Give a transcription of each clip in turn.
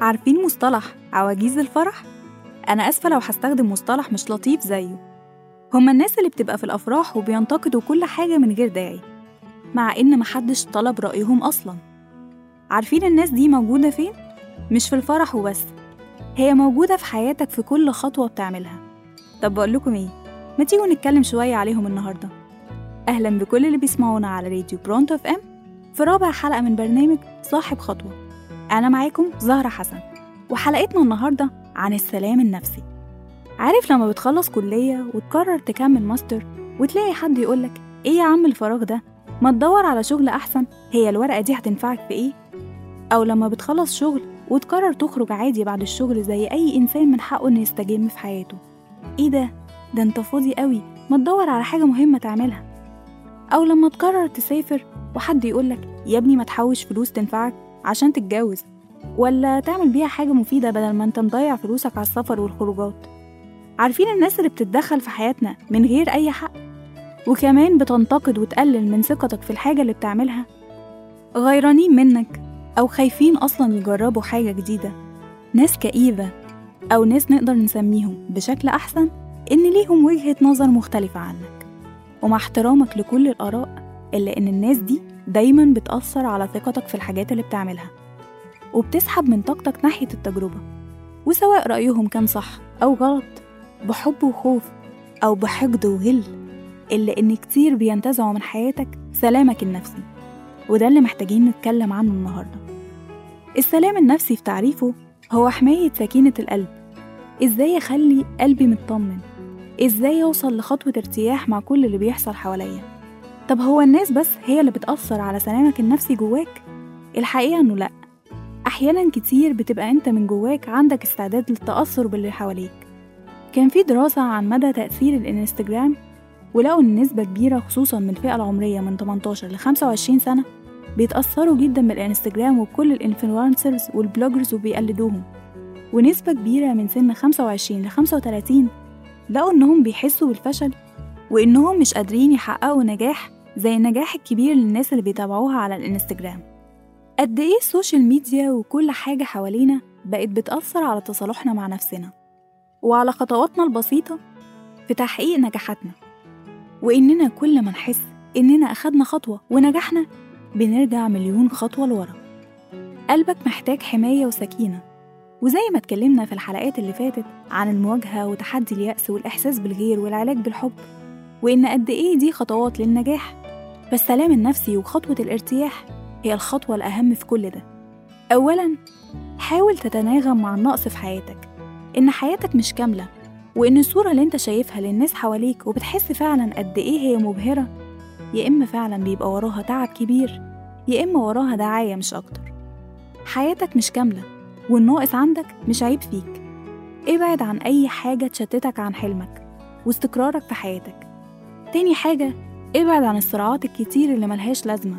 عارفين مصطلح عواجيز الفرح؟ أنا آسفة لو هستخدم مصطلح مش لطيف زيه هما الناس اللي بتبقى في الأفراح وبينتقدوا كل حاجة من غير داعي مع إن محدش طلب رأيهم أصلا عارفين الناس دي موجودة فين؟ مش في الفرح وبس هي موجودة في حياتك في كل خطوة بتعملها طب بقول لكم إيه؟ ما تيجوا نتكلم شوية عليهم النهاردة أهلا بكل اللي بيسمعونا على راديو برونتو إف إم في رابع حلقة من برنامج صاحب خطوة أنا معاكم زهرة حسن وحلقتنا النهاردة عن السلام النفسي. عارف لما بتخلص كلية وتقرر تكمل ماستر وتلاقي حد يقولك إيه يا عم الفراغ ده؟ ما تدور على شغل أحسن هي الورقة دي هتنفعك في إيه؟ أو لما بتخلص شغل وتقرر تخرج عادي بعد الشغل زي أي إنسان من حقه إنه يستجم في حياته. إيه ده؟ ده أنت فاضي قوي ما تدور على حاجة مهمة تعملها. أو لما تقرر تسافر وحد يقولك يا ابني ما تحوش فلوس تنفعك. عشان تتجوز ولا تعمل بيها حاجة مفيدة بدل ما انت مضيع فلوسك على السفر والخروجات؟ عارفين الناس اللي بتتدخل في حياتنا من غير أي حق؟ وكمان بتنتقد وتقلل من ثقتك في الحاجة اللي بتعملها؟ غيرانين منك أو خايفين أصلا يجربوا حاجة جديدة؟ ناس كئيبة أو ناس نقدر نسميهم بشكل أحسن إن ليهم وجهة نظر مختلفة عنك. ومع احترامك لكل الآراء إلا إن الناس دي دايما بتأثر على ثقتك في الحاجات اللي بتعملها وبتسحب من طاقتك ناحية التجربة وسواء رأيهم كان صح أو غلط بحب وخوف أو بحقد وغل إلا إن كتير بينتزعوا من حياتك سلامك النفسي وده اللي محتاجين نتكلم عنه النهاردة. السلام النفسي في تعريفه هو حماية سكينة القلب. إزاي أخلي قلبي مطمن؟ إزاي أوصل لخطوة ارتياح مع كل اللي بيحصل حواليا؟ طب هو الناس بس هي اللي بتأثر على سلامك النفسي جواك؟ الحقيقة إنه لأ. أحيانا كتير بتبقى أنت من جواك عندك استعداد للتأثر باللي حواليك. كان في دراسة عن مدى تأثير الإنستجرام ولقوا إن نسبة كبيرة خصوصا من الفئة العمرية من 18 ل 25 سنة بيتأثروا جدا بالإنستجرام وبكل ال influencers وال bloggers وبيقلدوهم. ونسبة كبيرة من سن 25 ل 35 لقوا إنهم بيحسوا بالفشل وإنهم مش قادرين يحققوا نجاح زي النجاح الكبير للناس اللي بيتابعوها على الانستجرام. قد إيه ال social media وكل حاجة حوالينا بقت بتأثر على تصالحنا مع نفسنا وعلى خطواتنا البسيطة في تحقيق نجاحاتنا. وإننا كل ما نحس إننا أخدنا خطوة ونجحنا بنرجع مليون خطوة لورا. قلبك محتاج حماية وسكينة. وزي ما اتكلمنا في الحلقات اللي فاتت عن المواجهة وتحدي اليأس والإحساس بالغير والعلاج بالحب وإن قد إيه دي خطوات للنجاح. فالسلام النفسي وخطوة الارتياح هي الخطوة الأهم في كل ده. أولا حاول تتناغم مع النقص في حياتك. إن حياتك مش كاملة وإن الصورة اللي أنت شايفها للناس حواليك وبتحس فعلا قد إيه هي مبهرة يا إما فعلا بيبقى وراها تعب كبير يا إما وراها دعاية مش أكتر. حياتك مش كاملة والناقص عندك مش عيب فيك. ابعد عن أي حاجة تشتتك عن حلمك واستقرارك في حياتك. تاني حاجة ابعد عن الصراعات الكتير اللي ملهاش لازمة.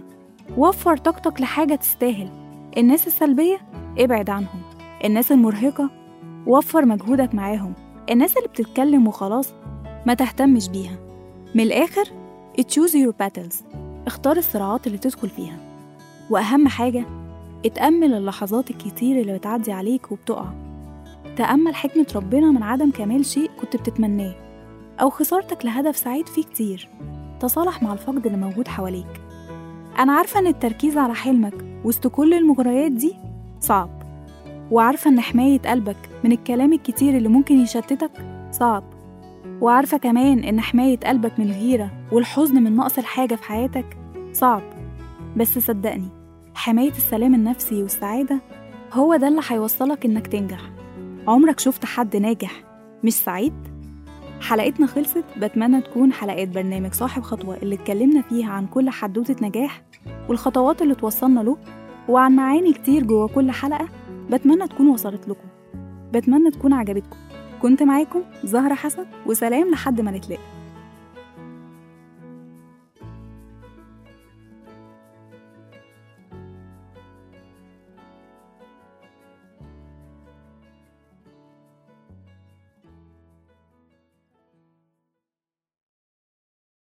وفر طاقتك لحاجة تستاهل. الناس السلبية ابعد عنهم. الناس المرهقة وفر مجهودك معاهم. الناس اللي بتتكلم وخلاص ما تهتمش بيها. من الآخر choose your battles. اختار الصراعات اللي تدخل فيها. وأهم حاجة اتأمل اللحظات الكتير اللي بتعدي عليك وبتقع. تأمل حكمة ربنا من عدم كمال شيء كنت بتتمناه. أو خسارتك لهدف سعيد فيه كتير. تصالح مع الفقد اللي موجود حواليك. أنا عارفة إن التركيز على حلمك وسط كل المغريات دي صعب وعارفة إن حماية قلبك من الكلام الكتير اللي ممكن يشتتك صعب وعارفة كمان إن حماية قلبك من الغيرة والحزن من نقص الحاجة في حياتك صعب. بس صدقني حماية السلام النفسي والسعادة هو ده اللي هيوصلك إنك تنجح. عمرك شفت حد ناجح مش سعيد؟ حلقتنا خلصت بتمنى تكون حلقات برنامج صاحب خطوة اللي اتكلمنا فيها عن كل حدوتة نجاح والخطوات اللي توصلنا له وعن معاني كتير جوه كل حلقة بتمنى تكون وصلت لكم. بتمنى تكون عجبتكم. كنت معاكم زهرة حسن وسلام لحد ما نتلاقى